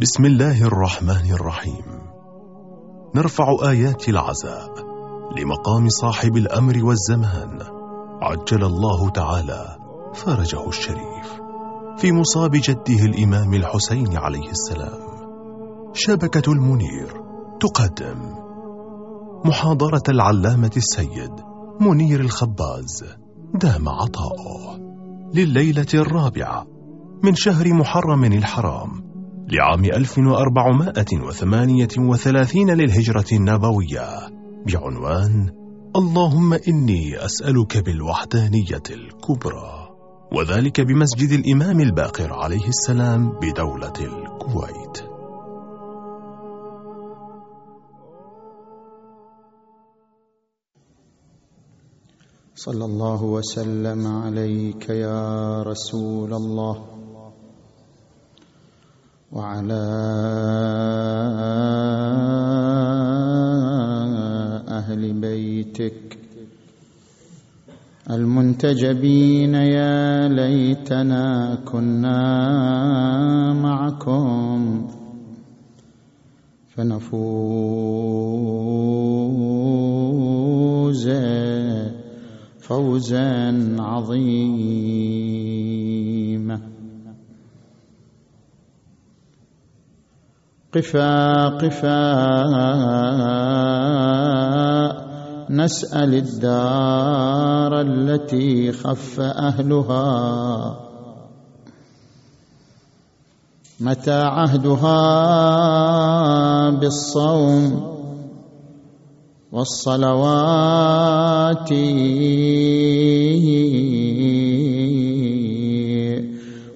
بسم الله الرحمن الرحيم. نرفع آيات العزاء لمقام صاحب الأمر والزمان. عجل الله تعالى فرجه الشريف. في مصاب جده الإمام الحسين عليه السلام. شبكة المنير تقدم. محاضرة العلامة السيد منير الخباز. دام عطاؤه. لليلة الرابعة من شهر محرم الحرام لعام 1438 للهجرة النبوية. بعنوان اللهم إني أسألك بالوحدانية الكبرى. وذلك بمسجد الإمام الباقر عليه السلام بدولة الكويت. صلى الله وسلم عليك يا رسول الله. وعلى أهل بيتك المنتجبين يا ليتنا كنا معكم فنفوز فوزا عظيما. قفا قفا نسأل الدار التي خف أهلها. متى عهدها بالصوم والصلوات.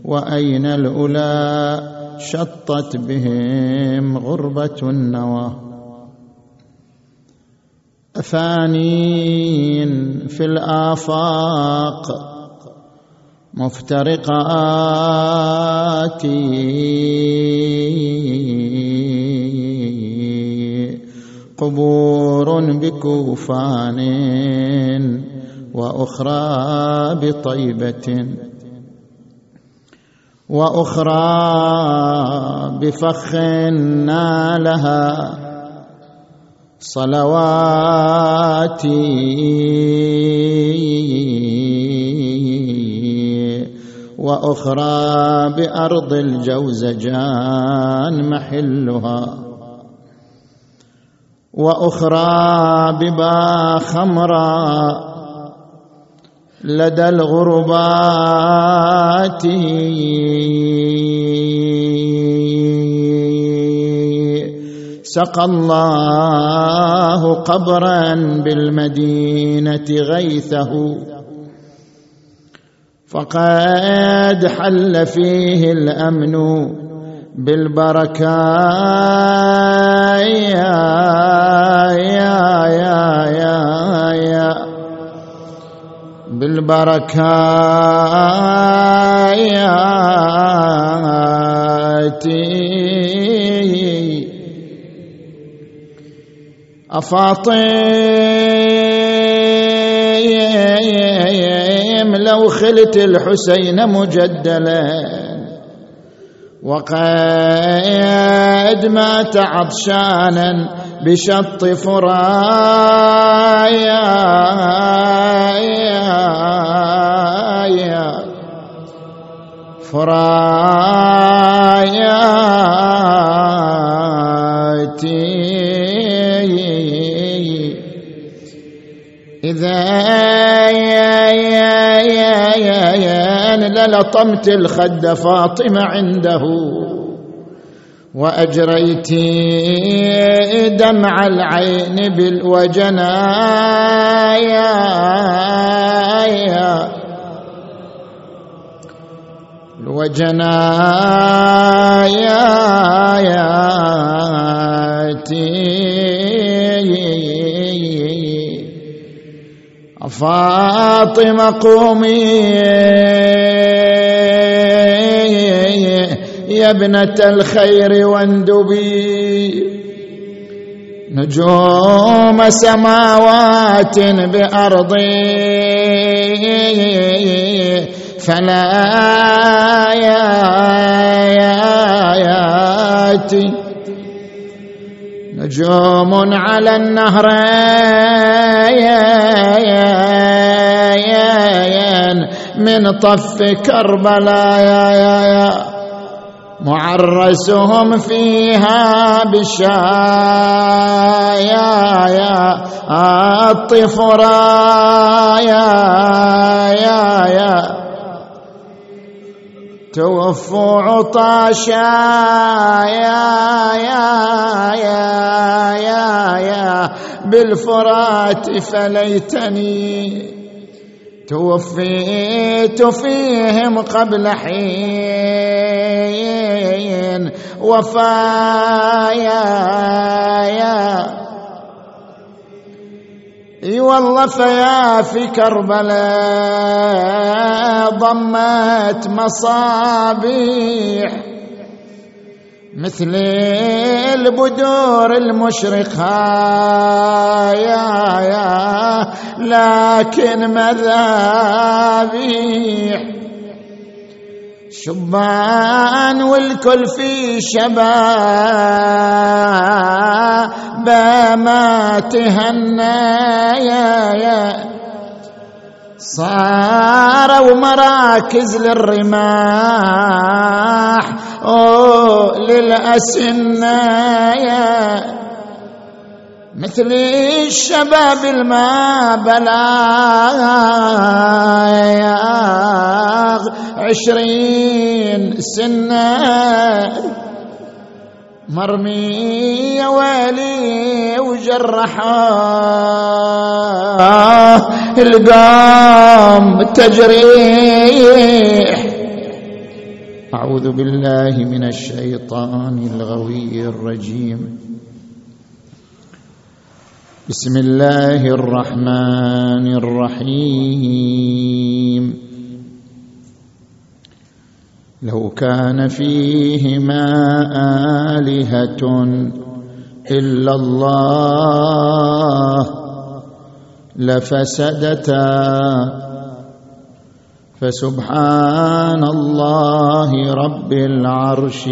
وأين الأولى؟ شطت بهم غربة النوى. أفانين في الآفاق مفترقات. قبور بكوفان وأخرى بطيبة. وأخرى بفخ نالها صلواتي. وأخرى بأرض الجوزجان محلها. وأخرى ببا خمرا لدى الغربات. سقى الله قبرا بالمدينة غيثه فقد حل فيه الأمن بالبركة. يا يا يا يا بالبركات أفاطم لو خلت الحسين مجدلا. وقد مات عطشانا بشط فرايا. فراياتي إذا يا يا يا يا يا للطمت الخد فاطمة عنده وأجريت دمع العين بالوجنايا. الوجنايات فاطمة قومي يا ابنة الخير واندبي نجوم سماوات بأرضي فلا يا يا نجوم على النهرين من طف كربلاء. معرسهم فيها بشايا. يا توفوا عطاشا يا يا يا يا يا بالفرات فليتني. توفيت فيهم قبل حين وفايا يا. إي والله فيا في كربلاء ضمت مصابيح. مثل البدور المشرقة يا يا لكن مذابيح. شبان والكل في شباب ما تهنى يا يا. صاروا مراكز للرماح أوه للأسنة يا. مثل الشباب الما بلاغ عشرين سنة. مرمي يا ويلي وجرحاه القام تجريح. أعوذ بالله من الشيطان الغوي الرجيم. بسم الله الرحمن الرحيم. لو كان فيهما آلهة إلا الله لفسدتا. فسبحان الله رب العرش.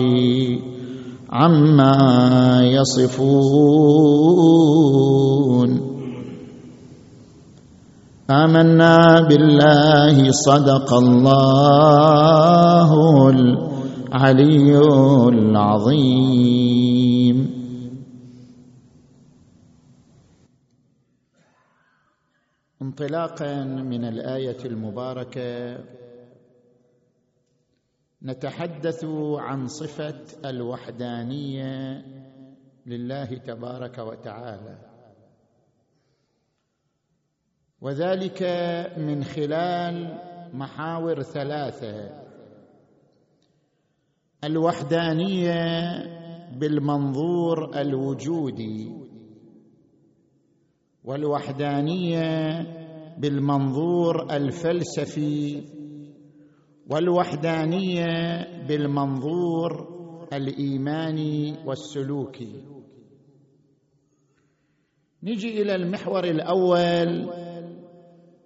عما يصفون. آمنا بالله صدق الله العلي العظيم. انطلاقا من الآية المباركة نتحدث عن صفة الوحدانية لله تبارك وتعالى. وذلك من خلال محاور ثلاثة. الوحدانية بالمنظور الوجودي والوحدانية بالمنظور الفلسفي والوحدانية بالمنظور الإيماني والسلوكي. نجي إلى المحور الأول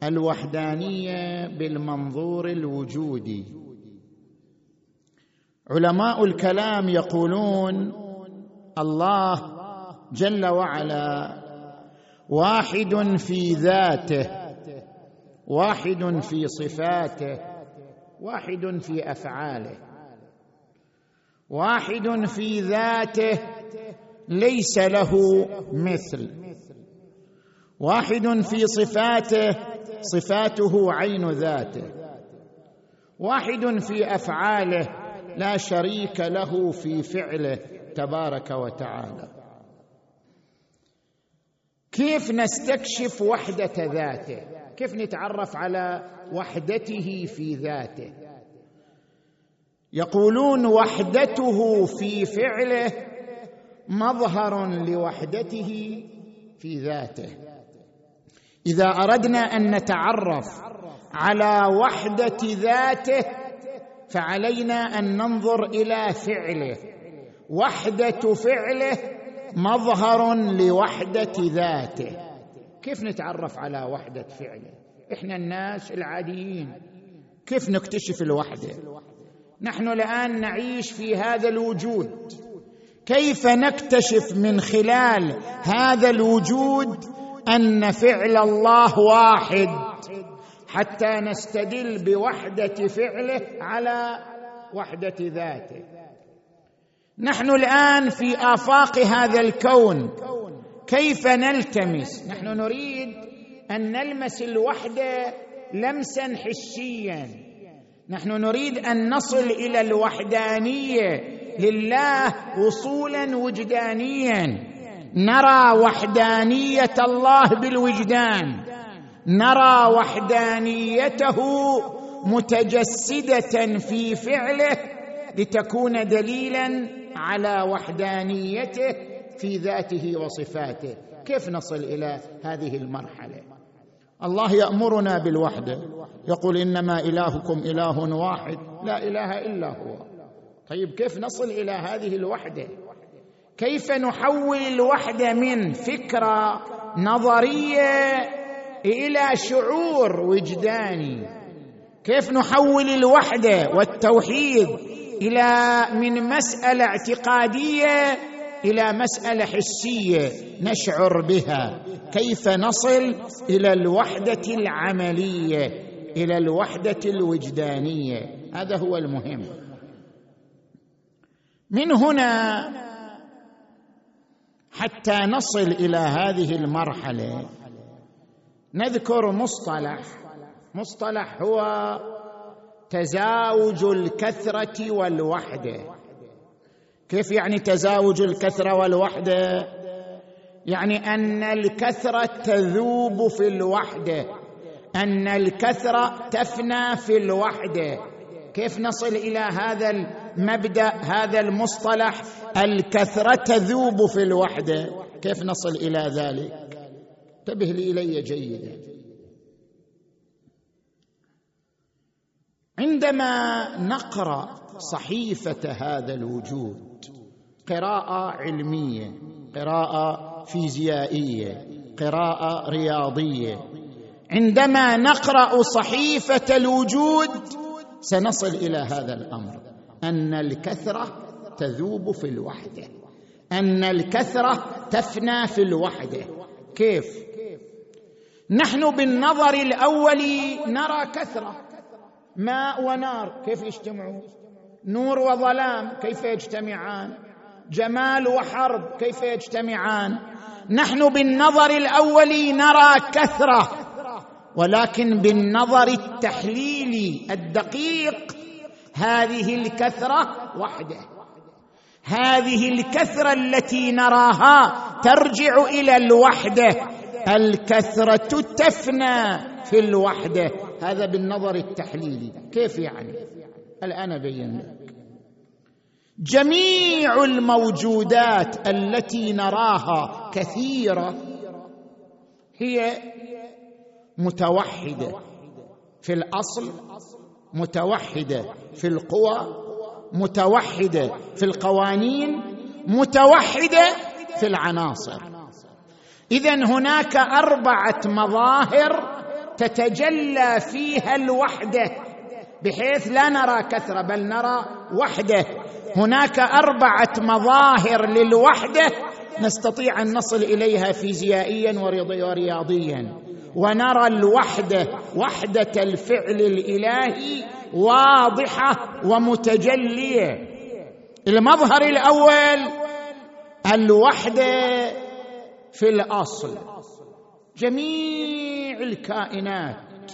الوحدانية بالمنظور الوجودي. علماء الكلام يقولون الله جل وعلا واحد في ذاته واحد في صفاته واحد في أفعاله واحد في ذاته ليس له مثل واحد في صفاته صفاته عين ذاته واحد في أفعاله لا شريك له في فعله تبارك وتعالى. كيف نستكشف وحدة ذاته؟ كيف نتعرف على وحدته في ذاته؟ يقولون وحدته في فعله مظهر لوحدته في ذاته. إذا أردنا أن نتعرف على وحدة ذاته فعلينا أن ننظر إلى فعله. وحدة فعله مظهر لوحدة ذاته. كيف نتعرف على وحدة فعله إحنا الناس العاديين. كيف نكتشف الوحدة؟ نحن الآن نعيش في هذا الوجود. كيف نكتشف من خلال هذا الوجود أن فعل الله واحد؟ حتى نستدل بوحدة فعله على وحدة ذاته. نحن الآن في آفاق هذا الكون. كيف نلتمس؟ نحن نريد أن نلمس الوحدة لمسا حسيا. نحن نريد أن نصل إلى الوحدانية لله وصولا وجدانيا. نرى وحدانية الله بالوجدان. نرى وحدانيته متجسدة في فعله لتكون دليلا على وحدانيته. في ذاته وصفاته. كيف نصل إلى هذه المرحلة؟ الله يأمرنا بالوحده يقول إنما إلهكم إله واحد. لا إله إلا هو. طيب كيف نصل إلى هذه الوحدة؟ كيف نحول الوحده من فكرة نظرية إلى شعور وجداني؟ كيف نحول الوحدة والتوحيد إلى من مسألة اعتقادية إلى مسألة حسية نشعر بها. كيف نصل إلى الوحدة العملية إلى الوحدة الوجدانية؟ هذا هو المهم. من هنا حتى نصل إلى هذه المرحلة نذكر مصطلح. مصطلح هو تزاوج الكثرة والوحدة. كيف يعني تزاوج الكثرة والوحدة؟ يعني أن الكثرة تذوب في الوحدة أن الكثرة تفنى في الوحدة. كيف نصل إلى هذا المبدأ هذا المصطلح؟ الكثرة تذوب في الوحدة. كيف نصل إلى ذلك؟ انتبه لي إلي جيدا. عندما نقرأ صحيفة هذا الوجود قراءة علمية قراءة فيزيائية قراءة رياضية. عندما نقرأ صحيفة الوجود سنصل إلى هذا الأمر. أن الكثرة تذوب في الوحدة. أن الكثرة تفنى في الوحدة. كيف؟ نحن بالنظر الأول نرى كثرة. ماء ونار كيف يجتمعون؟ نور وظلام كيف يجتمعان؟ جمال وحرب كيف يجتمعان؟ نحن بالنظر الأول نرى كثرة ولكن بالنظر التحليلي الدقيق هذه الكثرة وحده. هذه الكثرة التي نراها ترجع إلى الوحدة. الكثرة تفنى في الوحدة. هذا بالنظر التحليلي. كيف يعني؟ الان ابين لك جميع الموجودات التي نراها كثيرة هي متوحدة في الأصل متوحدة في القوى متوحدة في القوانين متوحدة في العناصر. اذا هناك أربعة مظاهر تتجلى فيها الوحدة بحيث لا نرى كثرة بل نرى وحده. هناك أربعة مظاهر للوحدة نستطيع أن نصل إليها فيزيائيا ورياضيا. ونرى الوحدة وحدة الفعل الإلهي واضحة ومتجلية. المظهر الأول الوحدة في الأصل. جميع الكائنات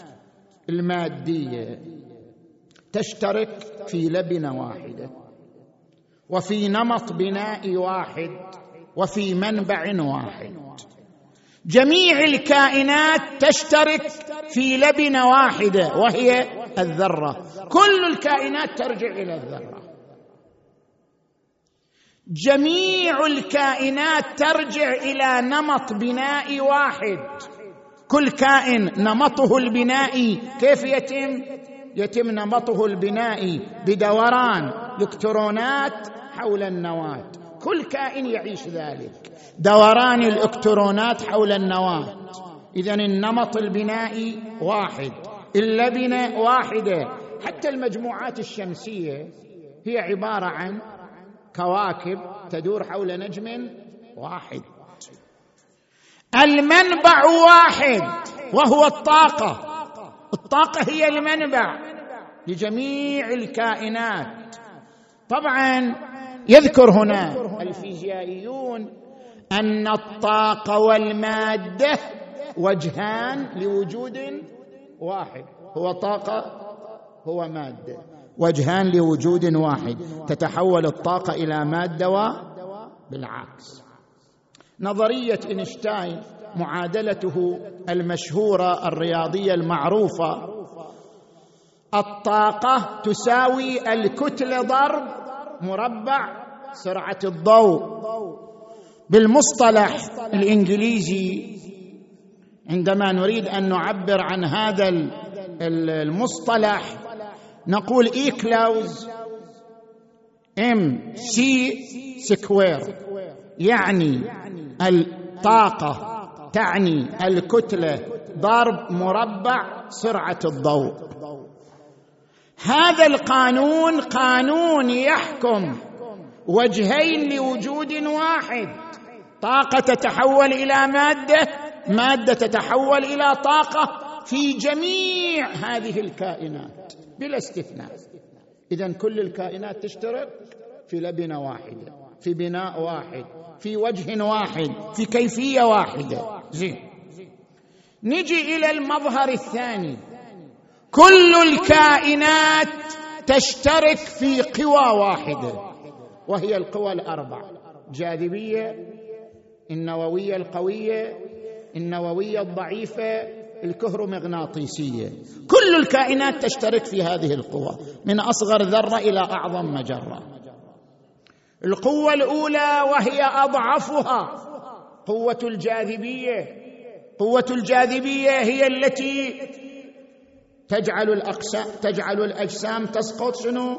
المادية تشترك في لبنه واحدة وفي نمط بناء واحد وفي منبع واحد. جميع الكائنات تشترك في لبنه واحدة وهي الذرة. كل الكائنات ترجع إلى الذرة. جميع الكائنات ترجع إلى نمط بنائي واحد. كل كائن نمطه البنائي كيف يتم؟ يتم نمطه البنائي بدوران الكترونات حول النواة. كل كائن يعيش ذلك. دوران الالكترونات حول النواة. اذا النمط البنائي واحد. اللبنة واحدة. حتى المجموعات الشمسية هي عبارة عن كواكب تدور حول نجم واحد. المنبع واحد وهو الطاقة. الطاقة هي المنبع لجميع الكائنات. طبعا يذكر هنا الفيزيائيون أن الطاقة والمادة وجهان لوجود واحد. هو طاقة هو مادة. وجهان لوجود واحد. تتحول الطاقة إلى مادة بالعكس. نظرية إينشتاين معادلته المشهورة الرياضية المعروفة. الطاقة تساوي الكتله ضرب مربع سرعة الضوء. بالمصطلح الإنجليزي عندما نريد أن نعبر عن هذا المصطلح نقول E equals MC squared يعني الطاقة. تعني الكتلة ضرب مربع سرعة الضوء. هذا القانون قانون يحكم وجهين لوجود واحد. طاقة تتحول إلى مادة مادة تتحول إلى طاقة في جميع هذه الكائنات بلا استثناء. اذا كل الكائنات تشترك في لبنة واحدة في بناء واحد في وجه واحد في كيفية واحدة. زين. نجي إلى المظهر الثاني. كل الكائنات تشترك في قوى واحدة وهي القوى الأربع. جاذبية النووية القوية النووية الضعيفة الكهرومغناطيسيه كل الكائنات تشترك في هذه القوى من أصغر ذرة إلى أعظم مجرة. القوة الأولى وهي أضعفها. قوة الجاذبية. قوة الجاذبية هي التي تجعل الاقسام تجعل الأجسام تسقط شنو؟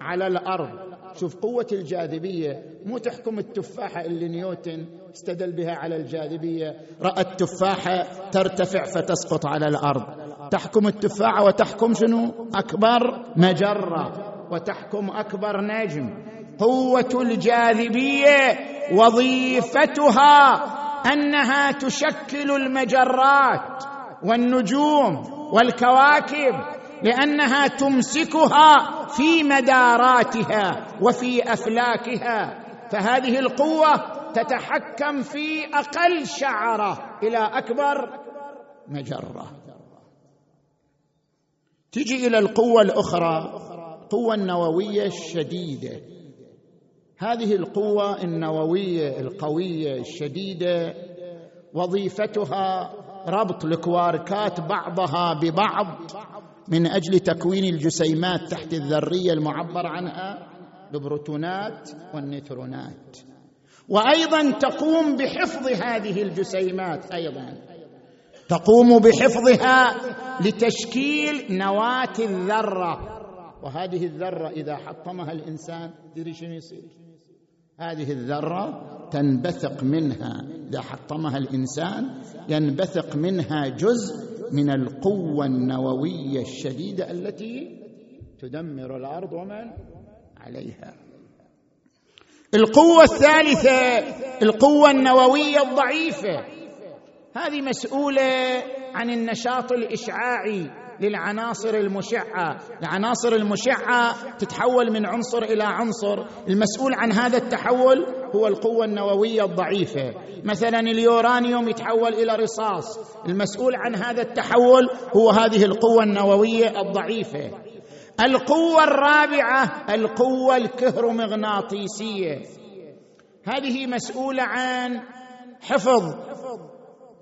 على الأرض. شوف قوة الجاذبية مو تحكم التفاحة اللي نيوتن استدل بها على الجاذبية. رأى التفاحة ترتفع فتسقط على الأرض. تحكم التفاحة وتحكم شنو؟ أكبر مجرة. وتحكم أكبر نجم. قوة الجاذبية وظيفتها أنها تشكل المجرات والنجوم والكواكب لأنها تمسكها في مداراتها وفي أفلاكها. فهذه القوة تتحكم في أقل شعرة إلى أكبر مجرة. تجي إلى القوة الأخرى القوة النووية الشديدة. هذه القوة النووية القوية الشديدة وظيفتها ربط الكواركات بعضها ببعض من أجل تكوين الجسيمات تحت الذرية المعبر عنها البروتونات والنيترونات. وأيضا تقوم بحفظ هذه الجسيمات أيضا. تقوم بحفظها لتشكيل نواة الذرة. وهذه الذرة إذا حطمها الإنسان تدري شنو يصير؟ هذه الذرة تنبثق منها إذا حطمها الإنسان ينبثق منها جزء من القوة النووية الشديدة التي تدمر الأرض ومن عليها. القوة الثالثة القوة النووية الضعيفة. هذه مسؤولة عن النشاط الإشعاعي. للعناصر المشعة. العناصر المشعة تتحول من عنصر إلى عنصر. المسؤول عن هذا التحول هو القوة النووية الضعيفة. مثلا اليورانيوم يتحول إلى رصاص. المسؤول عن هذا التحول هو هذه القوة النووية الضعيفة. القوة الرابعة القوة الكهرومغناطيسية. هذه مسؤولة عن حفظ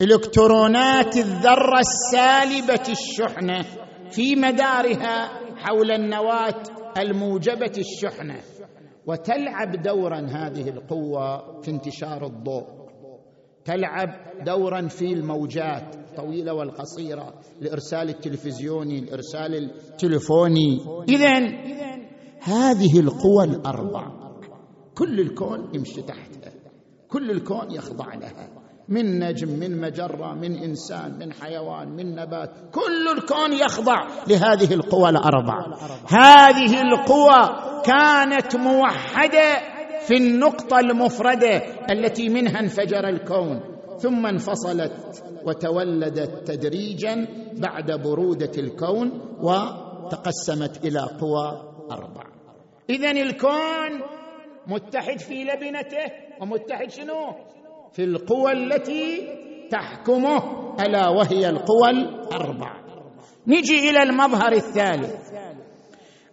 الكترونات الذرة السالبة الشحنة في مدارها حول النواة الموجبة الشحنة وتلعب دورا هذه القوة في انتشار الضوء. تلعب دورا في الموجات الطويلة والقصيرة الارسال التلفزيوني الارسال التلفوني اذا هذه القوى الأربع كل الكون يمشي تحتها كل الكون يخضع لها. من نجم من مجرة من إنسان من حيوان من نبات كل الكون يخضع لهذه القوى الأربع. هذه القوى كانت موحدة في النقطة المفردة التي منها انفجر الكون ثم انفصلت وتولدت تدريجا بعد برودة الكون وتقسمت إلى قوى أربع. اذا الكون متحد في لبنته ومتحد شنو؟ في القوى التي تحكمه ألا وهي القوى الأربع. نجي إلى المظهر الثالث.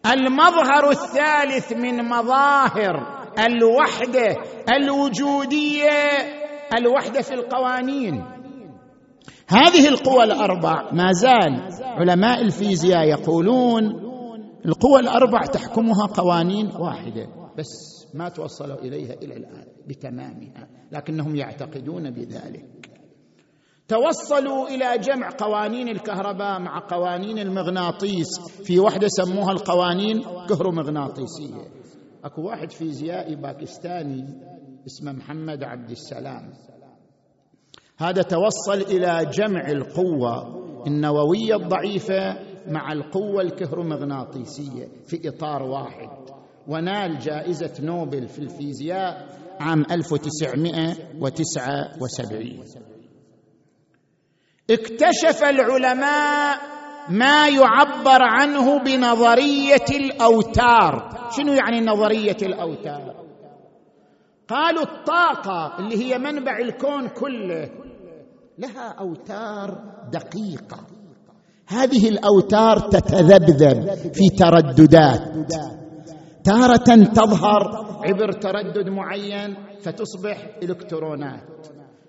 المظهر الثالث من مظاهر الوحدة الوجودية الوحدة في القوانين. هذه القوى الأربع ما زال علماء الفيزياء يقولون القوى الأربع تحكمها قوانين واحدة بس. ما توصلوا إليها إلى الآن بتمامها لكنهم يعتقدون بذلك. توصلوا إلى جمع قوانين الكهرباء مع قوانين المغناطيس. في وحدة سموها القوانين كهرومغناطيسية. أكو واحد فيزيائي باكستاني اسمه محمد عبد السلام. هذا توصل إلى جمع القوة النووية الضعيفة مع القوة الكهرومغناطيسية في إطار واحد. ونال جائزة نوبل في الفيزياء عام 1979 اكتشف العلماء ما يعبر عنه بنظرية الأوتار. شنو يعني نظرية الأوتار؟ قالوا الطاقة اللي هي منبع الكون كله لها أوتار دقيقة. هذه الأوتار تتذبذب في ترددات. تارة تظهر. عبر تردد معين فتصبح إلكترونات.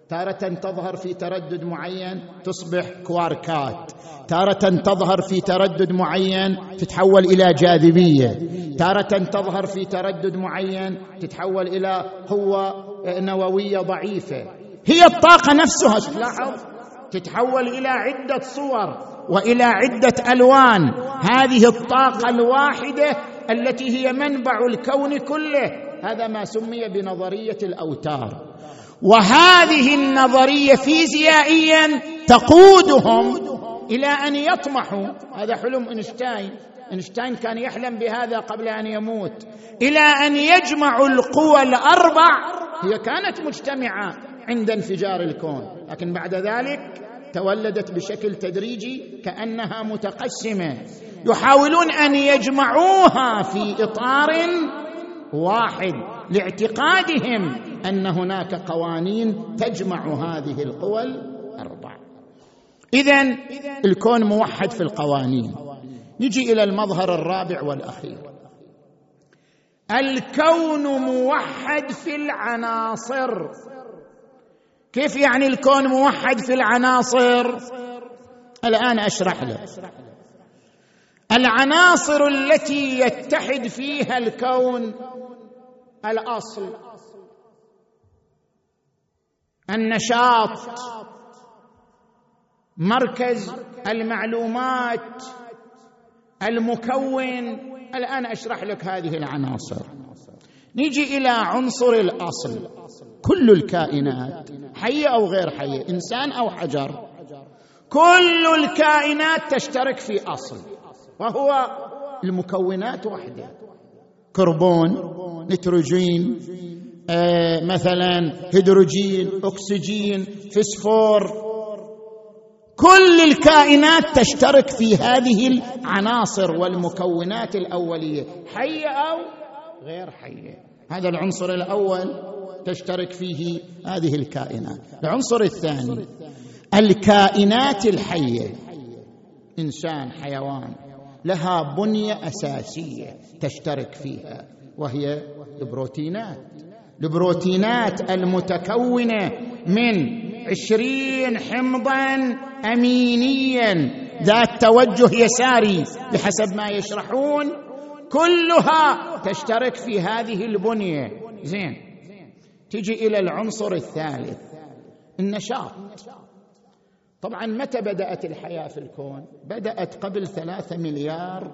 تارة تظهر في تردد معين تصبح كواركات. تارة تظهر في تردد معين تتحول إلى جاذبية. تارة تظهر في تردد معين تتحول إلى قوة نووية ضعيفة. هي الطاقة نفسها. تلاحظ تتحول إلى عدة صور وإلى عدة ألوان. هذه الطاقة الواحدة التي هي منبع الكون كله. هذا ما سمي بنظرية الأوتار. وهذه النظرية فيزيائيا تقودهم إلى أن يطمحوا هذا حلم اينشتاين اينشتاين كان يحلم بهذا قبل أن يموت. إلى أن يجمعوا القوى الأربع. هي كانت مجتمعة عند انفجار الكون. لكن بعد ذلك تولدت بشكل تدريجي كأنها متقسمة. يحاولون أن يجمعوها في إطار واحد لاعتقادهم أن هناك قوانين تجمع هذه القوى الأربع. اذا الكون موحد في القوانين. نجي إلى المظهر الرابع والأخير. الكون موحد في العناصر. كيف يعني الكون موحد في العناصر؟ الآن أشرح لك. العناصر التي يتحد فيها الكون الأصل. النشاط مركز المعلومات المكون. الآن أشرح لك هذه العناصر. نيجي إلى عنصر الأصل. كل الكائنات حيه أو غير حيه إنسان أو حجر كل الكائنات تشترك في أصل. وهو المكونات وحده. كربون نيتروجين آه مثلا هيدروجين أكسجين فسفور. كل الكائنات تشترك في هذه العناصر والمكونات الأولية حية أو غير حية. هذا العنصر الأول تشترك فيه هذه الكائنات. العنصر الثاني الكائنات الحية. إنسان حيوان. لها بنية أساسية تشترك فيها وهي البروتينات. البروتينات المتكونة من عشرين حمضا امينيا ذات توجه يساري بحسب ما يشرحون. كلها تشترك في هذه البنية. زين تجي إلى العنصر الثالث النشاط. طبعا متى بدأت الحياة في الكون؟ بدأت قبل ثلاثة مليار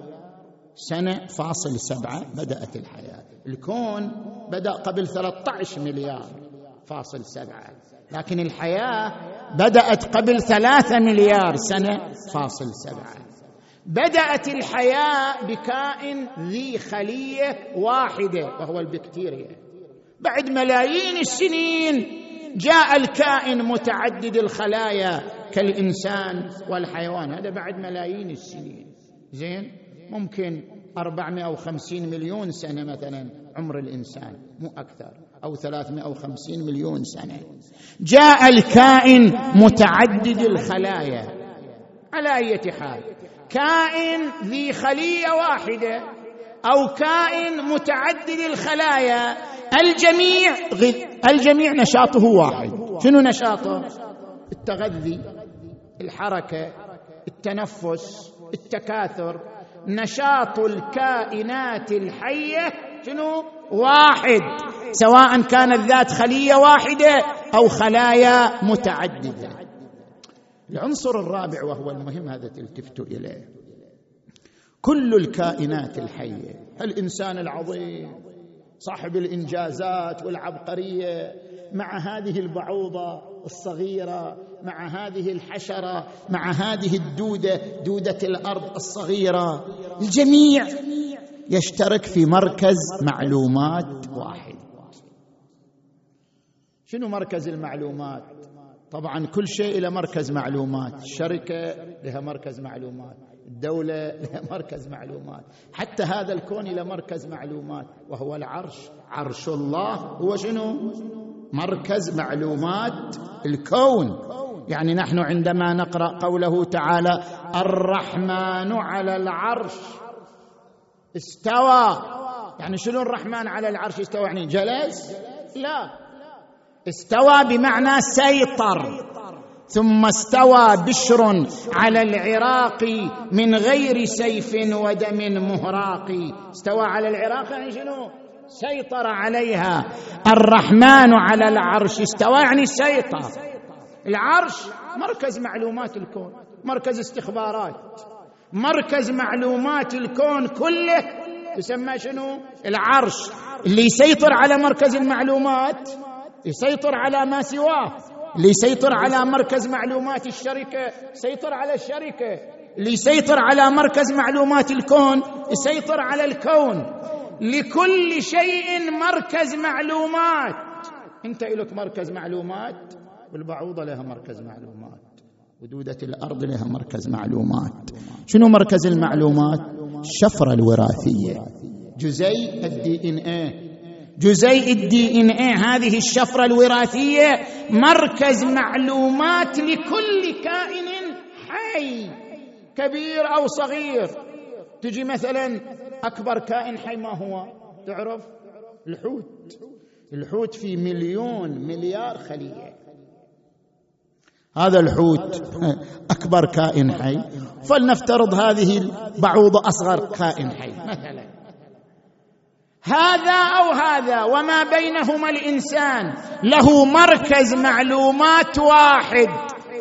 سنة فاصل سبعة بدأت الحياة. الكون بدأ قبل 13 مليار فاصل سبعة. لكن الحياة بدأت قبل ثلاثة مليار سنة فاصل سبعة. بدأت الحياة بكائن ذي خلية واحدة وهو البكتيريا. بعد ملايين السنين جاء الكائن متعدد الخلايا. كالإنسان والحيوان. هذا بعد ملايين السنين. زين؟ ممكن 450 مليون سنة مثلا عمر الإنسان مو أكثر أو 350 مليون سنة. جاء الكائن متعدد الخلايا. على أي حال؟ كائن ذي خلية واحدة أو كائن متعدد الخلايا. الجميع الجميع نشاطه واحد. شنو نشاطه؟ التغذي. الحركة التنفس التكاثر نشاط الكائنات الحية شنو؟ واحد. سواء كانت ذات خلية واحدة أو خلايا متعددة. العنصر الرابع وهو المهم هذا تلتفت إليه. كل الكائنات الحية الإنسان العظيم صاحب الإنجازات والعبقرية مع هذه البعوضة الصغيرة مع هذه الحشرة مع هذه الدودة دودة الأرض الصغيرة. الجميع يشترك في مركز معلومات واحد. شنو مركز المعلومات؟ طبعا كل شيء له مركز معلومات. الشركة لها مركز معلومات. الدولة لها مركز معلومات. حتى هذا الكون له مركز معلومات وهو العرش. عرش الله. هو شنو؟ مركز معلومات الكون. يعني نحن عندما نقرأ قوله تعالى الرحمن على العرش استوى. يعني شنو الرحمن على العرش استوى؟ يعني جلس؟ لا. استوى بمعنى سيطر. ثم استوى بشر على العراق من غير سيف ودم مهراق. استوى على العراق يعني شنو؟ سيطر عليها. الرحمن على العرش استوى يعني سيطر. العرش مركز معلومات الكون مركز استخبارات مركز معلومات الكون كله. يسمى شنو؟ العرش. اللي يسيطر على مركز المعلومات يسيطر على ما سواه. اللي يسيطر على مركز معلومات الشركة يسيطر على الشركة. اللي يسيطر على مركز معلومات الكون يسيطر على الكون. لكل شيء مركز معلومات. انت لك مركز معلومات؟ والبعوضة لها مركز معلومات. ودودة الأرض لها مركز معلومات. شنو مركز المعلومات؟ الشفرة الوراثية. جزيء الدي ان إيه جزيء الدي ان إيه هذه الشفرة الوراثية مركز معلومات لكل كائن حي كبير أو صغير. تجي مثلا أكبر كائن حي ما هو؟ تعرف؟ الحوت. الحوت في مليون مليار خلية. هذا الحوت أكبر كائن حي. فلنفترض هذه البعوضة أصغر كائن حي. مثلا. هذا أو هذا وما بينهما الإنسان. له مركز معلومات واحد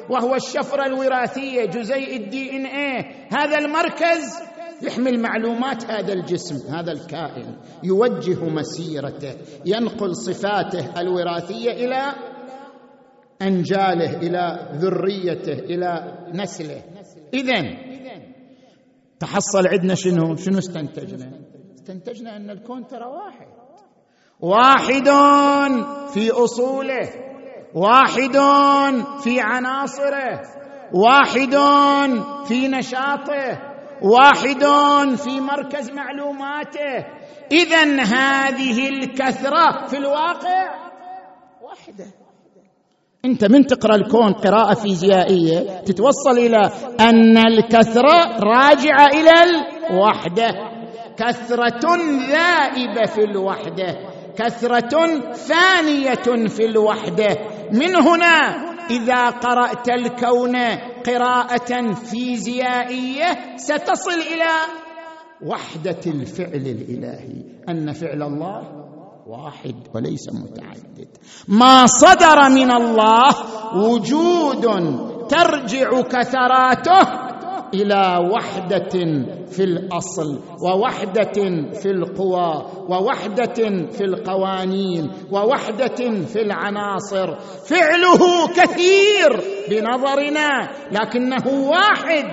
وهو الشفرة الوراثية جزيء الدي إن إيه. هذا المركز يحمل معلومات هذا الجسم هذا الكائن يوجه مسيرته ينقل صفاته الوراثية إلى أنجاله إلى ذريته إلى نسله. اذا تحصل عندنا شنو؟ شنو استنتجنا؟ استنتجنا أن الكون ترى واحد. واحد في أصوله واحد في عناصره واحد في نشاطه واحد في مركز معلوماته. اذا هذه الكثرة في الواقع واحدة. أنت من تقرأ الكون قراءة فيزيائية؟ تتوصل إلى أن الكثرة راجعة إلى الوحدة. كثرة ذائبة في الوحدة. كثرة ثانية في الوحدة. من هنا إذا قرأت الكون قراءة فيزيائية ستصل إلى وحدة الفعل الإلهي. أن فعل الله واحد وليس متعدد. ما صدر من الله وجود ترجع كثراته إلى وحدة في الأصل ووحدة في القوى ووحدة في القوانين ووحدة في العناصر. فعله كثير بنظرنا لكنه واحد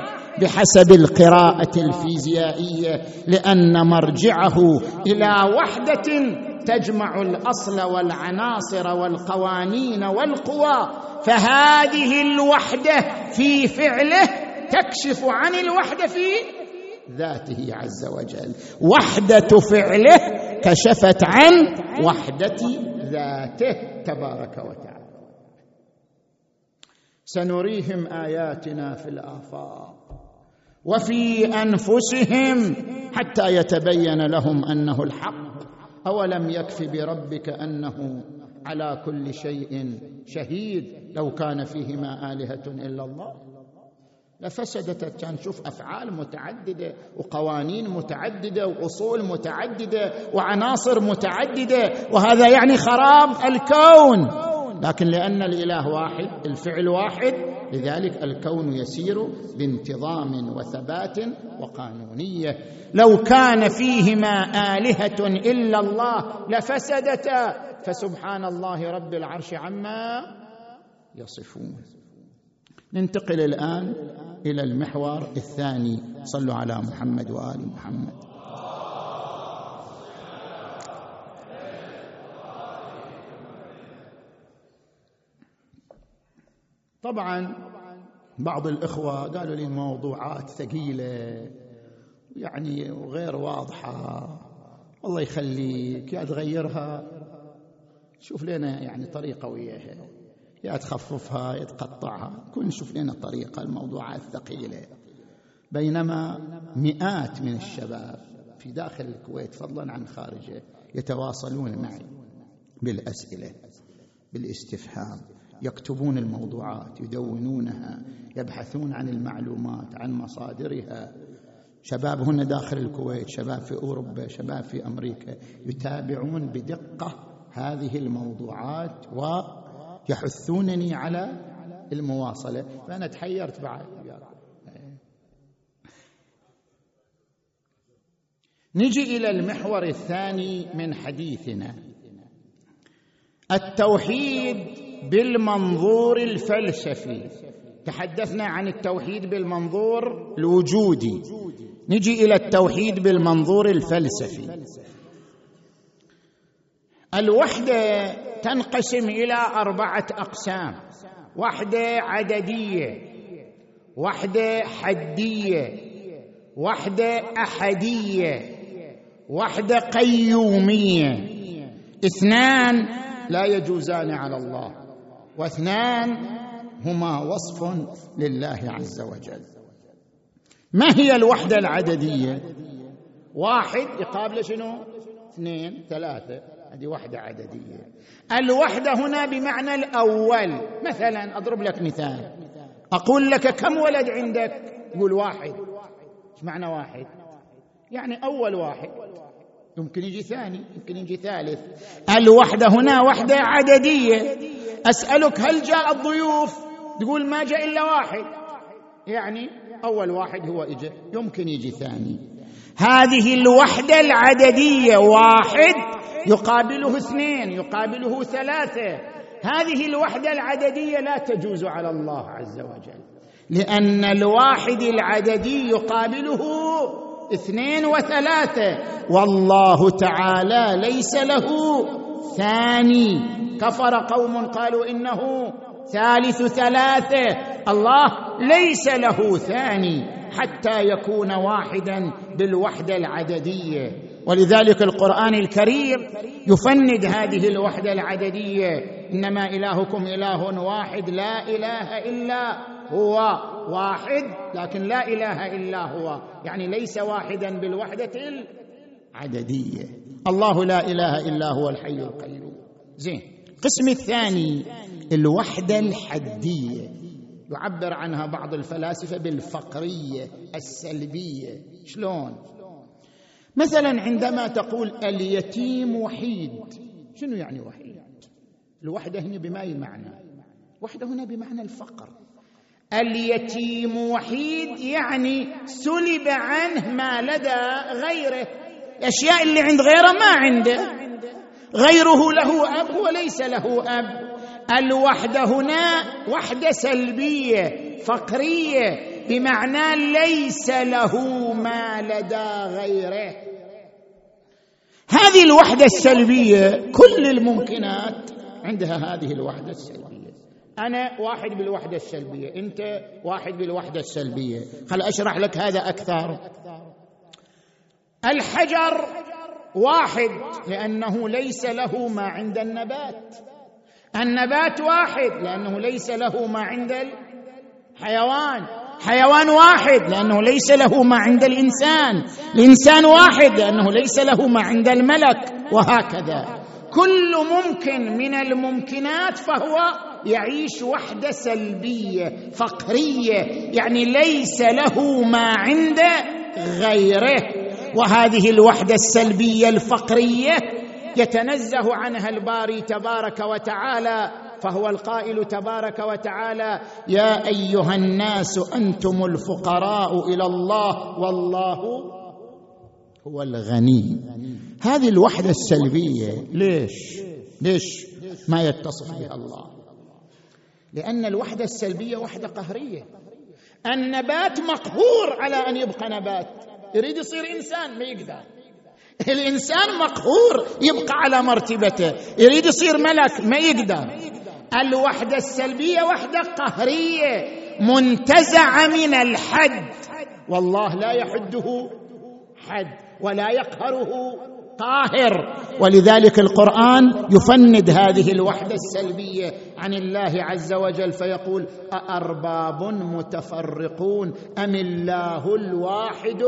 بحسب القراءة الفيزيائية لأن مرجعه إلى وحدة تجمع الأصل والعناصر والقوانين والقوى. فهذه الوحدة في فعله تكشف عن الوحدة في ذاته عز وجل. وحدة فعله كشفت عن وحدة ذاته تبارك وتعالى. سنريهم آياتنا في الآفاق وفي أنفسهم حتى يتبين لهم أنه الحق. أولم يكف بربك أنه على كل شيء شهيد؟ لو كان فيهما آلهة إلا الله. لفسدت. كان نشوف أفعال متعددة وقوانين متعددة وأصول متعددة وعناصر متعددة وهذا يعني خراب الكون. لكن لأن الإله واحد الفعل واحد لذلك الكون يسير بانتظام وثبات وقانونية. لو كان فيهما آلهة إلا الله لفسدتا. فسبحان الله رب العرش عما يصفون. ننتقل الآن إلى المحور الثاني. صلوا على محمد وآل محمد. طبعا بعض الإخوة قالوا لي موضوعات ثقيلة يعني وغير واضحة. الله يخليك يا تغيرها. شوف لنا يعني طريقة وياها. يا تخففها يا تقطعها كن نشوف لنا طريقة الموضوعات ثقيلة بينما مئات من الشباب في داخل الكويت فضلا عن خارجه يتواصلون معي بالأسئلة بالاستفهام. يكتبون الموضوعات يدونونها يبحثون عن المعلومات عن مصادرها. شباب هنا داخل الكويت شباب في أوروبا شباب في أمريكا يتابعون بدقة هذه الموضوعات ويحثونني على المواصلة. فأنا تحيرت بعد. نجي إلى المحور الثاني من حديثنا. التوحيد بالمنظور الفلسفي. تحدثنا عن التوحيد بالمنظور الوجودي. نجي إلى التوحيد بالمنظور الفلسفي. الوحدة تنقسم إلى أربعة أقسام. وحدة عددية وحدة حدية وحدة أحدية وحدة قيومية. اثنان لا يجوزان على الله واثنان هما وصف لله عز وجل. ما هي الوحدة العددية؟ واحد يقابل شنو؟ اثنين ثلاثة. هذه وحدة عددية. الوحدة هنا بمعنى الأول. مثلا أضرب لك مثال. أقول لك كم ولد عندك؟ يقول واحد. إيش معنى واحد؟ يعني أول واحد. يمكن يجي ثاني يمكن يجي ثالث. الوحدة هنا وحدة عددية. أسألك هل جاء الضيوف؟ تقول ما جاء إلا واحد. يعني أول واحد هو إجا. يمكن يجي ثاني. هذه الوحدة العددية. واحد يقابله اثنين يقابله ثلاثة. هذه الوحدة العددية لا تجوز على الله عز وجل. لأن الواحد العددي يقابله اثنين وثلاثة. والله تعالى ليس له ثاني. كفر قوم قالوا إنه ثالث ثلاثة. الله ليس له ثاني حتى يكون واحدا بالوحدة العددية. ولذلك القرآن الكريم يفند هذه الوحدة العددية. إنما إلهكم إله واحد لا إله إلا هو واحد لكن لا إله إلا هو. يعني ليس واحدا بالوحدة العددية. الله لا إله إلا هو الحي القيوم. زين القسم الثاني الوحدة الحدية. يعبر عنها بعض الفلاسفة بالفقرية السلبية. شلون؟ مثلا عندما تقول اليتيم وحيد شنو يعني وحيد؟ الوحدة هنا بما معنى؟ وحدة هنا بمعنى الفقر. اليتيم وحيد يعني سلب عنه ما لدى غيره. الأشياء اللي عند غيره ما عنده. غيره له أب وليس له أب. الوحدة هنا وحدة سلبية فقرية بمعنى ليس له ما لدى غيره. هذه الوحدة السلبية كل الممكنات عندها هذه الوحدة السلبية. أنا واحد بالوحدة السلبية أنت واحد بالوحدة السلبية. خل أشرح لك هذا أكثر؟ الحجر واحد لأنه ليس له ما عند النبات. النبات واحد لأنه ليس له ما عند الحيوان. حيوان واحد لأنه ليس له ما عند الإنسان. الإنسان واحد لأنه ليس له ما عند الملك. وهكذا. كل ممكن من الممكنات فهو يعيش وحدة سلبية فقرية. يعني ليس له ما عند غيره. وهذه الوحدة السلبية الفقرية يتنزه عنها الباري تبارك وتعالى. فهو القائل تبارك وتعالى يا أيها الناس أنتم الفقراء إلى الله والله هو الغني. هذه الوحدة السلبية ليش؟ ليش ما يتصف بها الله؟ لأن الوحدة السلبية وحدة قهرية. النبات مقهور على أن يبقى نبات. يريد يصير إنسان ما يقدر. الإنسان مقهور يبقى على مرتبته. يريد يصير ملك ما يقدر. الوحدة السلبية وحدة قهرية منتزعة من الحد. والله لا يحده حد ولا يقهره قاهر ولذلك القرآن يفند هذه الوحدة السلبية عن الله عز وجل فيقول أأرباب متفرقون أم الله الواحد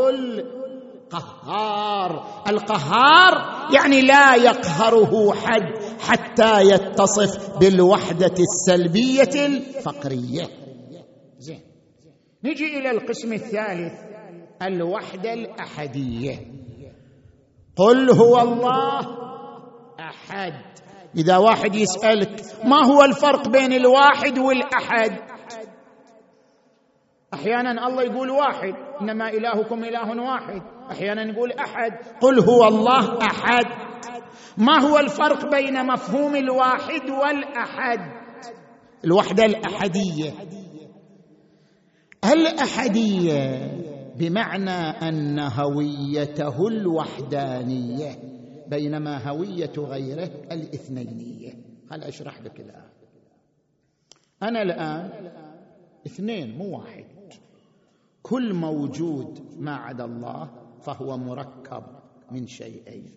القهار. القهار يعني لا يقهره حد حتى يتصف بالوحدة السلبية الفقرية. زين. نجي إلى القسم الثالث الوحدة الأحدية. قل هو الله أحد. إذا واحد يسألك ما هو الفرق بين الواحد والأحد؟ أحيانا الله يقول واحد إنما إلهكم إله واحد. أحيانا يقول أحد. قل هو الله أحد. ما هو الفرق بين مفهوم الواحد والأحد؟ الوحدة الأحدية. الأحدية بمعنى أن هويته الوحدانية بينما هوية غيره الاثنينية. هل أشرح لك الآن. أنا الآن اثنين مو واحد. كل موجود ما عدا الله فهو مركب من شيئين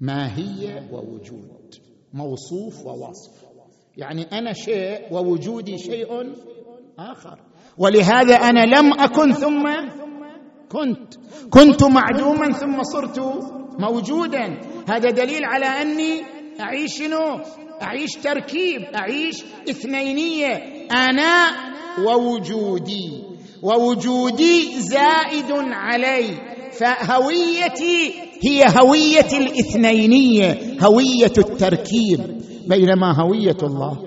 ماهية ووجود موصوف ووصف. يعني أنا شيء ووجودي شيء آخر. ولهذا أنا لم أكن ثم كنت. كنت معدوما ثم صرت موجودا. هذا دليل على أني أعيش شنو؟ أعيش تركيب أعيش اثنينية أنا ووجودي. ووجودي زائد علي فهويتي هي هوية الاثنينية هوية التركيب. بينما هوية الله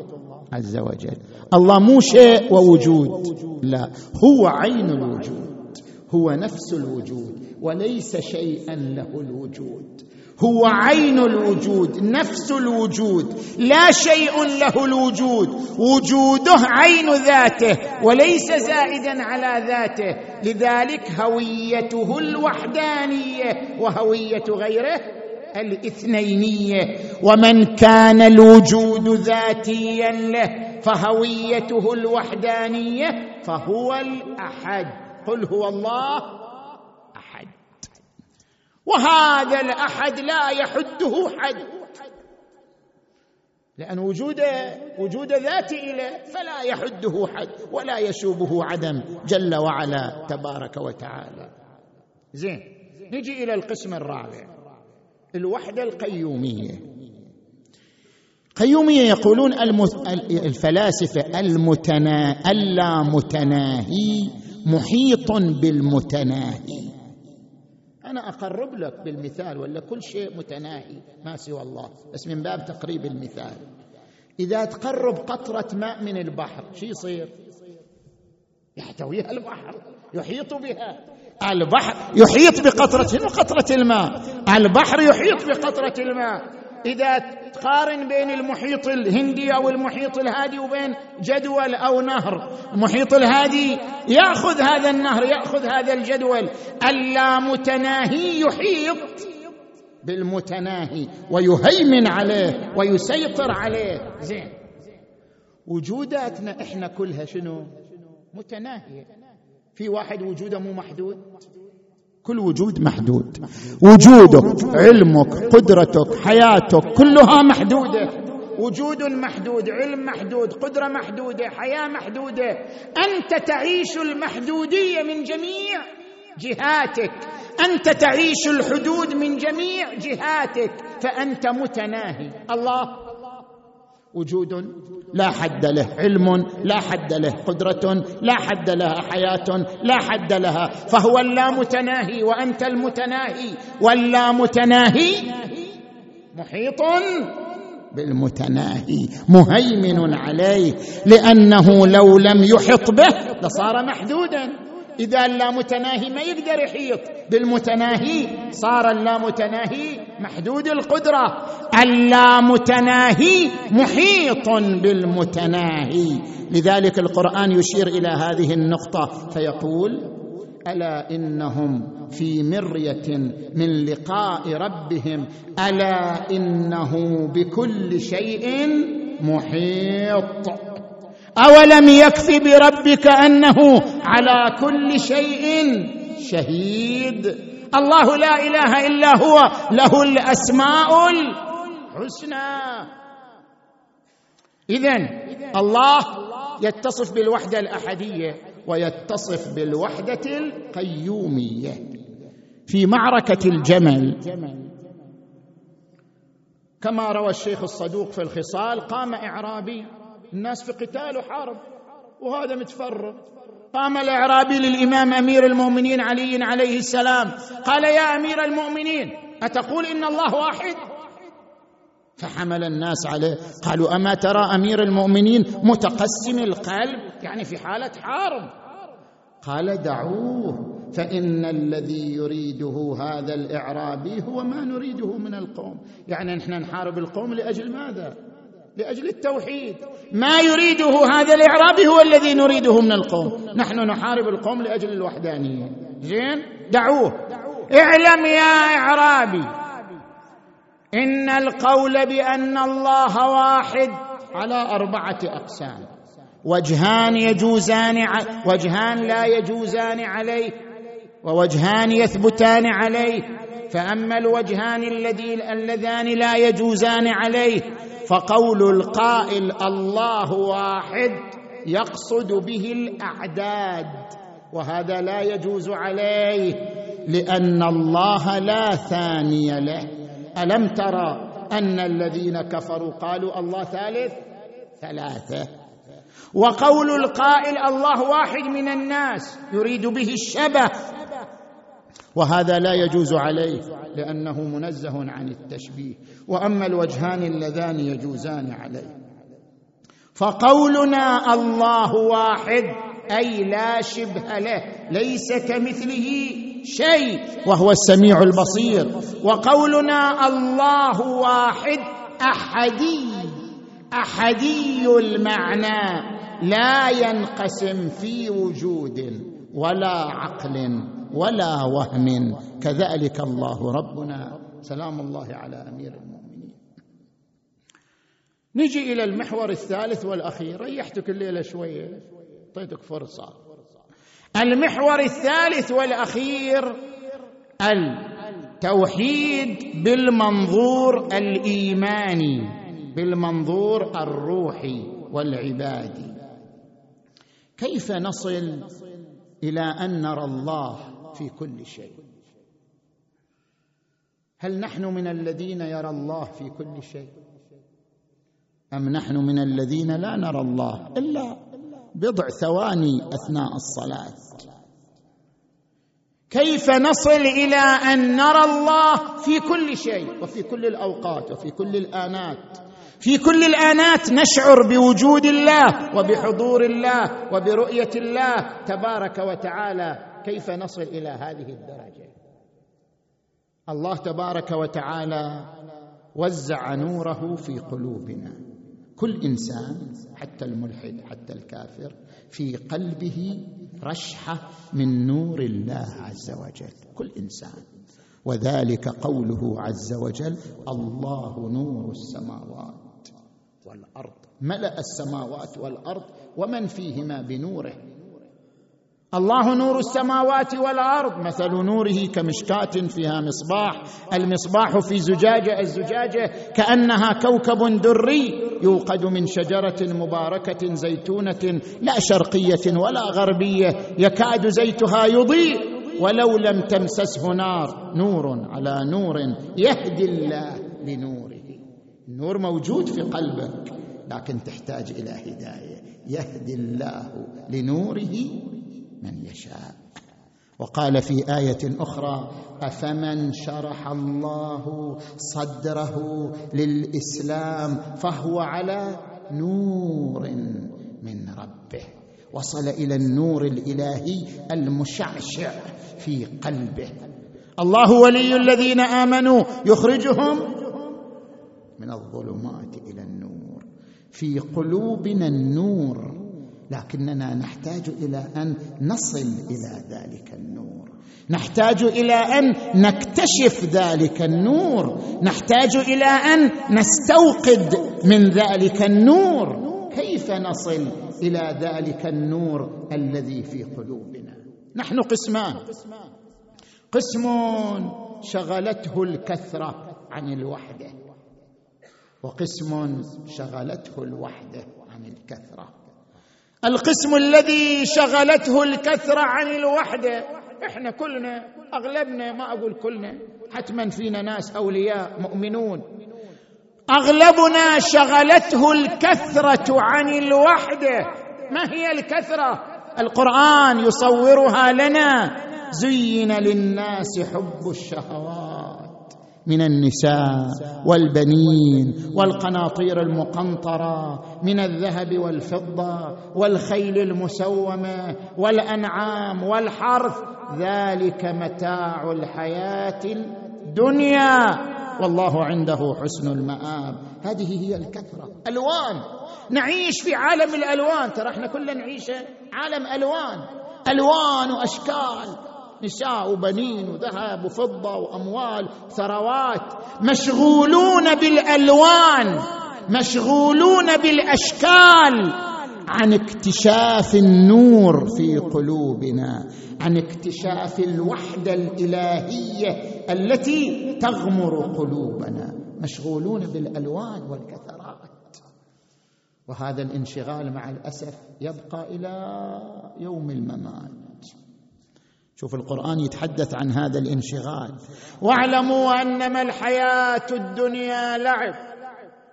عز وجل. الله مو شيء ووجود لا هو عين الوجود هو نفس الوجود وليس شيئا له الوجود. هو عين الوجود نفس الوجود لا شيء له الوجود وجوده عين ذاته وليس زائدا على ذاته لذلك هويته الوحدانية وهوية غيره الاثنينية. ومن كان الوجود ذاتيا له فهويته الوحدانية فهو الأحد. قل هو الله وهذا الأحد لا يحده حد. لأن وجوده وجود ذاتي إليه فلا يحده حد ولا يشوبه عدم جل وعلا تبارك وتعالى. زين نجي إلى القسم الرابع الوحدة القيومية. قيومية يقولون الفلاسفة المتنا اللامتناهي محيط بالمتناهي. أنا أقرب لك بالمثال ولا كل شيء متناهي ما سوى الله؟ بس من باب تقريب المثال. إذا تقرب قطرة ماء من البحر شو يصير؟ يحتويها البحر يحيط بها. البحر يحيط بقطرة قطرة الماء. البحر يحيط بقطرة الماء. إذا تقارن بين المحيط الهندي أو المحيط الهادي وبين جدول أو نهر المحيط الهادي يأخذ هذا النهر يأخذ هذا الجدول. اللامتناهي يحيط بالمتناهي ويهيمن عليه ويسيطر عليه. زين. وجوداتنا إحنا كلها شنو؟ متناهية. في واحد وجوده مو محدود؟ كل وجود محدود. وجودك علمك قدرتك حياتك كلها محدودة. وجود محدود علم محدود قدرة محدودة حياة محدودة. أنت تعيش المحدودية من جميع جهاتك. أنت تعيش الحدود من جميع جهاتك. فأنت متناهي. الله وجود لا حد له علم لا حد له قدرة لا حد لها حياة لا حد لها. فهو اللامتناهي وأنت المتناهي واللامتناهي محيط بالمتناهي مهيمن عليه لأنه لو لم يحط به لصار محدودا. إذا اللامتناهي ما يقدر يحيط. بالمتناهي صار اللامتناهي محدود القدرة. اللامتناهي محيط بالمتناهي. لذلك القرآن يشير إلى هذه النقطة فيقول ألا إنهم في مرية من لقاء ربهم. ألا إنه بكل شيء محيط. أولم يكف بربك أنه على كل شيء شهيد؟ الله لا إله إلا هو له الأسماء الحسنى. اذا الله يتصف بالوحدة الأحدية ويتصف بالوحدة القيومية. في معركة الجمل كما روى الشيخ الصدوق في الخصال قام إعرابي الناس في قتال وحرب وهذا متفرغ. قام الإعرابي للإمام أمير المؤمنين علي عليه السلام قال يا أمير المؤمنين أتقول إن الله واحد؟ فحمل الناس عليه. قالوا أما ترى أمير المؤمنين متقسم القلب يعني في حالة حرب قال دعوه فإن الذي يريده هذا الإعرابي هو ما نريده من القوم. يعني نحن نحارب القوم لأجل ماذا؟ لأجل التوحيد. ما يريده هذا الاعرابي هو الذي نريده من القوم. نحن نحارب القوم لأجل الوحدانية. زين؟ دعوه. اعلم يا إعرابي. إن القول بأن الله واحد على أربعة أقسام. وجهان يجوزان وجهان لا يجوزان عليه. ووجهان يثبتان عليه. فأما الوجهان اللذان لا يجوزان عليه فقول القائل الله واحد يقصد به الأعداد وهذا لا يجوز عليه لأن الله لا ثاني له. ألم ترى أن الذين كفروا قالوا الله ثالث؟ ثلاثة. وقول القائل الله واحد من الناس يريد به الشبه وهذا لا يجوز عليه لأنه منزه عن التشبيه. وأما الوجهان اللذان يجوزان عليه. فقولنا الله واحد أي لا شبه له ليس كمثله شيء وهو السميع البصير. وقولنا الله واحد أحدي أحدي المعنى لا ينقسم في وجود ولا عقل. ولا وهم. كذلك الله ربنا. سلام الله على أمير المؤمنين. نجي إلى المحور الثالث والأخير. ريحتك الليلة شوية أعطيتك فرصة. المحور الثالث والأخير التوحيد بالمنظور الإيماني بالمنظور الروحي والعبادي. كيف نصل إلى أن نرى الله في كل شيء. هل نحن من الذين يرى الله في كل شيء؟ أم نحن من الذين لا نرى الله إلا بضع ثواني أثناء الصلاة؟ كيف نصل إلى أن نرى الله في كل شيء؟ وفي كل الأوقات وفي كل الآنات. في كل الآنات نشعر بوجود الله وبحضور الله وبرؤية الله تبارك وتعالى كيف نصل إلى هذه الدرجة؟ الله تبارك وتعالى وزع نوره في قلوبنا. كل إنسان حتى الملحد حتى الكافر في قلبه رشحة من نور الله عز وجل. كل إنسان. وذلك قوله عز وجل الله نور السماوات والأرض. ملأ السماوات والأرض ومن فيهما بنوره؟ الله نور السماوات والأرض مثل نوره كمشكاة فيها مصباح. المصباح في زجاجة الزجاجة كأنها كوكب دري يوقد من شجرة مباركة زيتونة لا شرقية ولا غربية يكاد زيتها يضيء ولو لم تمسسه نار. نور على نور يهدي الله لنوره. النور موجود في قلبك لكن تحتاج إلى هداية. يهدي الله لنوره من يشاء. وقال في آية أخرى افمن شرح الله صدره للاسلام فهو على نور من ربه. وصل إلى النور الإلهي المشعشع في قلبه. الله ولي الذين آمنوا يخرجهم من الظلمات إلى النور. في قلوبنا النور لكننا نحتاج إلى أن نصل إلى ذلك النور. نحتاج إلى أن نكتشف ذلك النور. نحتاج إلى أن نستوقد من ذلك النور. كيف نصل إلى ذلك النور الذي في قلوبنا؟ نحن قسمان. قسم شغلته الكثرة عن الوحدة. وقسم شغلته الوحدة عن الكثرة. القسم الذي شغلته الكثرة عن الوحدة. إحنا كلنا أغلبنا ما أقول كلنا حتما فينا ناس أولياء مؤمنون. أغلبنا شغلته الكثرة عن الوحدة. ما هي الكثرة؟ القرآن يصورها لنا. زين للناس حب الشهوات. من النساء والبنين والقناطير المقنطرة من الذهب والفضة والخيل المسومة والأنعام والحرث. ذلك متاع الحياة الدنيا. والله عنده حسن المآب. هذه هي الكثرة. ألوان. نعيش في عالم الألوان. ترى إحنا كلنا نعيش عالم ألوان. ألوان وأشكال. نساء وبنين وذهب وفضة وأموال ثروات مشغولون بالألوان مشغولون بالأشكال. عن اكتشاف النور في قلوبنا عن اكتشاف الوحدة الإلهية التي تغمر قلوبنا. مشغولون بالألوان والكثرات. وهذا الانشغال مع الأسف يبقى إلى يوم الممات. شوف القرآن يتحدث عن هذا الانشغال. واعلموا أنما الحياة الدنيا لعب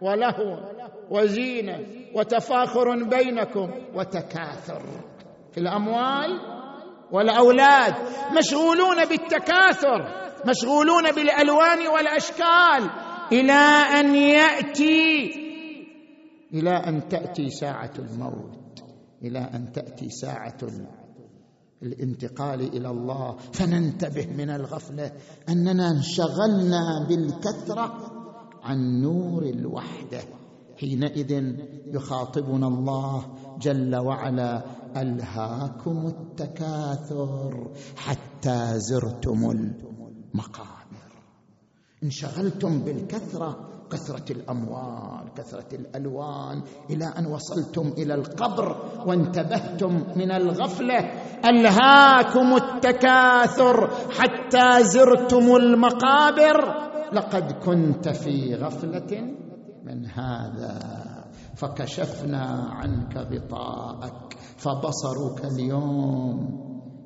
ولهو وزينة وتفاخر بينكم وتكاثر في الأموال والأولاد. مشغولون بالتكاثر مشغولون بالألوان والأشكال. إلى أن يأتي إلى أن تأتي ساعة الموت. إلى أن تأتي ساعة الانتقال إلى الله فننتبه من الغفلة. أننا انشغلنا بالكثرة عن نور الوحدة. حينئذ يخاطبنا الله جل وعلا ألهاكم التكاثر حتى زرتم المقابر. انشغلتم بالكثرة كثرة الأموال كثرة الألوان إلى أن وصلتم إلى القبر وانتبهتم من الغفلة. ألهاكم التكاثر حتى زرتم المقابر. لقد كنت في غفلة من هذا فكشفنا عنك غطاءك فبصرك اليوم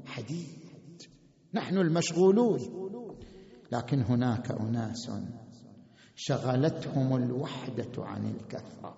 حديد. نحن المشغولون لكن هناك أناس شغلتهم الوحدة عن الكثرة.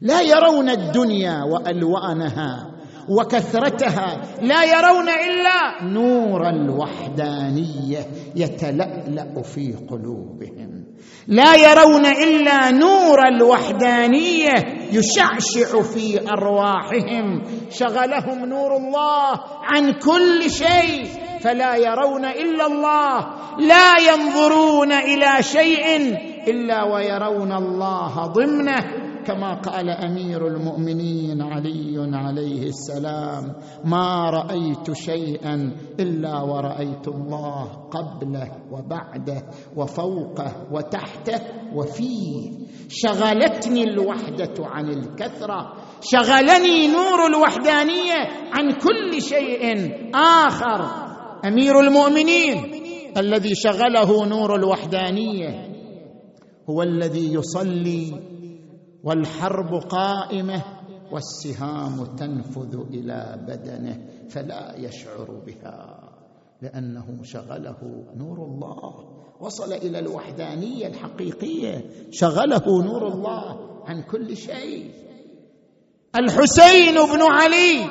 لا يرون الدنيا وألوانها وكثرتها لا يرون إلا نور الوحدانية يتلألأ في قلوبهم. لا يرون إلا نور الوحدانية يشعشع في أرواحهم. شغلهم نور الله عن كل شيء فلا يرون إلا الله. لا ينظرون إلى شيء إلا ويرون الله ضمنه كما قال أمير المؤمنين علي عليه السلام ما رأيت شيئا إلا ورأيت الله قبله وبعده وفوقه وتحته وفيه. شغلتني الوحدة عن الكثرة شغلني نور الوحدانية عن كل شيء آخر. أمير المؤمنين الذي شغله نور الوحدانية هو الذي يصلي والحرب قائمة والسهام تنفذ إلى بدنه فلا يشعر بها لأنه شغله نور الله. وصل إلى الوحدانية الحقيقية شغله نور الله عن كل شيء. الحسين بن علي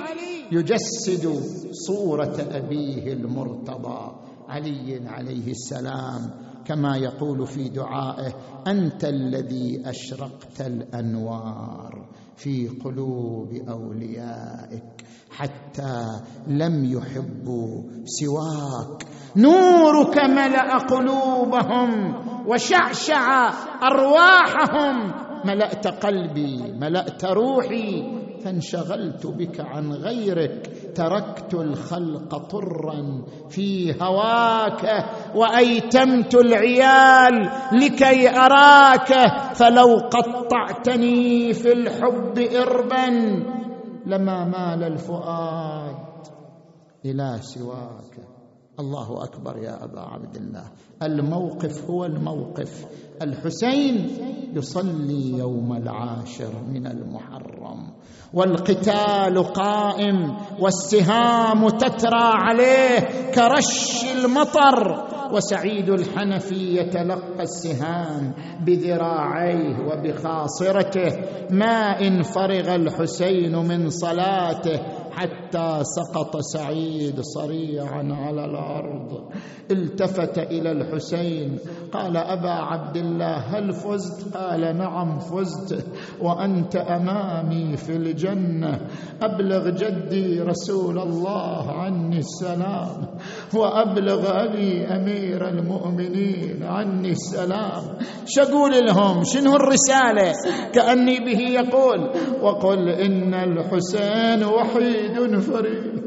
يجسد صورة أبيه المرتضى علي عليه السلام كما يقول في دعائه أنت الذي أشرقت الأنوار في قلوب أوليائك حتى لم يحبوا سواك. نورك ملأ قلوبهم وشعشع أرواحهم. ملأت قلبي ملأت روحي فانشغلت بك عن غيرك. تركت الخلق طرا في هواك وأيتمت العيال لكي أراك فلو قطعتني في الحب إربا لما مال الفؤاد إلى سواك. الله أكبر يا أبا عبد الله. الموقف هو الموقف. الحسين يصلي يوم العاشر من المحرم. والقتال قائم والسهام تترى عليه كرش المطر. وسعيد الحنفي يتلقى السهام بذراعيه وبخاصرته. ما إن فرغ الحسين من صلاته حتى سقط سعيد صريعا على الأرض. التفت إلى الحسين. قال أبا عبد الله هل فزت؟ قال نعم فزت. وأنت أمامي في الجنة. أبلغ جدي رسول الله عني السلام. وأبلغ ابي أمير المؤمنين عني السلام. شقول لهم شنو الرسالة؟ كأني به يقول وقل إن الحسين وحيد فريد.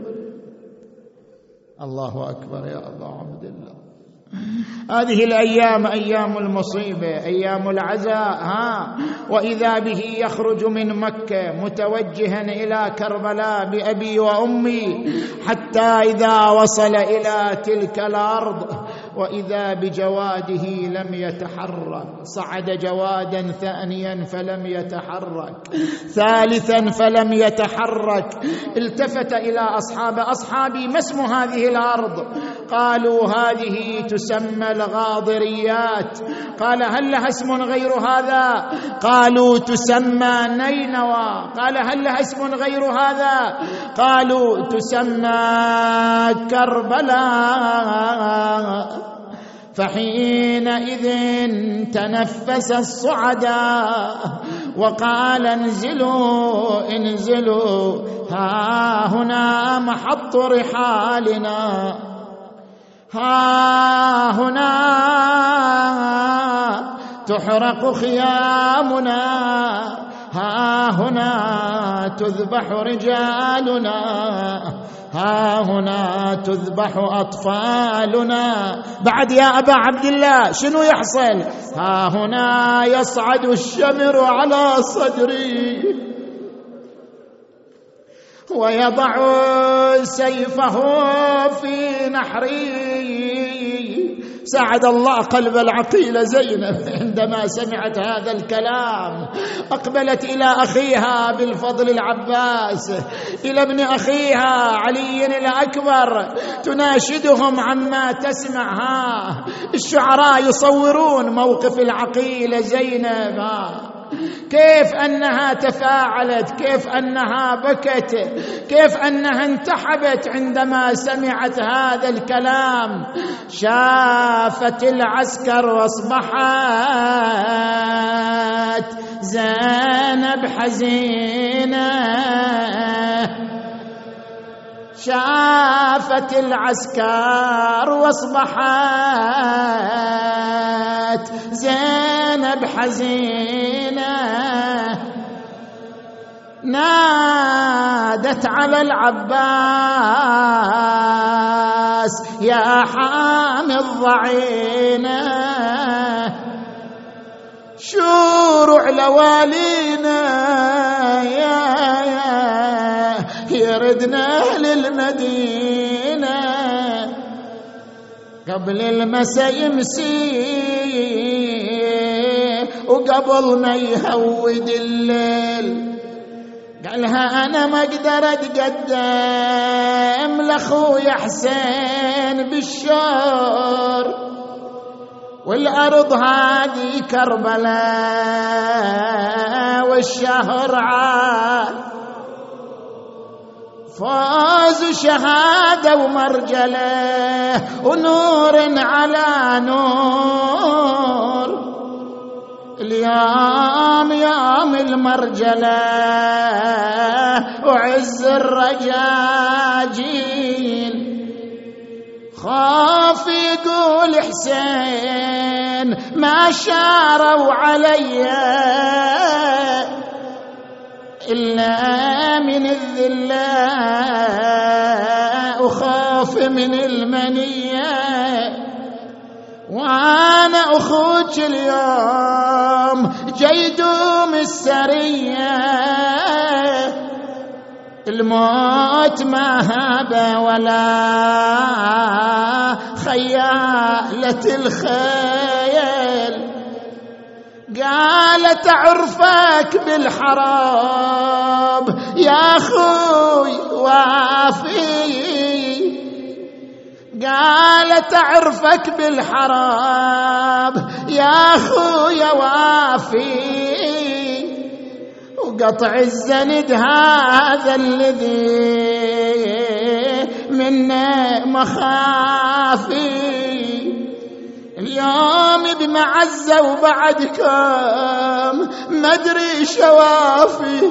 الله أكبر يا أبا عبد الله. هذه الأيام أيام المصيبة أيام العزاء ها؟ وإذا به يخرج من مكة متوجها إلى كربلاء بأبي وأمي حتى إذا وصل إلى تلك الأرض وإذا بجواده لم يتحرك صعد جوادا ثانيا فلم يتحرك ثالثا فلم يتحرك. التفت إلى أصحاب أصحابي ما اسم هذه الأرض؟ قالوا هذه تسمى الغاضريات. قال هل لها اسم غير هذا؟ قالوا تسمى نينوى. قال هل لها اسم غير هذا؟ قالوا تسمى كربلاء. فحينئذ تنفس الصعداء وقال انزلوا انزلوا ها هنا محط رحالنا ها هنا تحرق خيامنا. ها هنا تذبح رجالنا. ها هنا تذبح أطفالنا. بعد يا أبا عبد الله شنو يحصل؟ ها هنا يصعد الشمر على صدري. ويضع سيفه في نحري. ساعد الله قلب العقيله زينب عندما سمعت هذا الكلام. أقبلت إلى أخيها بالفضل العباس إلى ابن أخيها علي الأكبر تناشدهم عما تسمع ها الشعراء يصورون موقف العقيله زينب. ها كيف أنها تفاعلت؟ كيف أنها بكت؟ كيف أنها انتحبت عندما سمعت هذا الكلام؟ شافت العسكر وأصبحت زينب حزينة. شافت العسكر واصبحت زينب حزينة. نادت على العباس يا حامي الضعينه شورع لوالينا يا يا يردنا أهل المدينة. قبل المساء يمسي وقبل ما يهود الليل. قالها أنا ما أقدر أتقدم لأخوي حسين بالشور والأرض هذه كربلاء والشهر عاد. فوز شهادة ومرجلة ونور على نور. اليوم يوم المرجلة وعز الرجاجيل خاف يقول حسين ما شاروا علي. إلا من الذلاء وخاف من المنية. وأنا أخوك اليوم جيدوم السريه الموت ما هاب ولا خيالة الخيل قالت عرفك بالحرام يا خوي وافي. قالت اعرفك بالحرام يا خويا وافي. وقطع الزند هذا الذي منا مخافي. اليوم بمعزة وبعدكم ما أدري شوافي.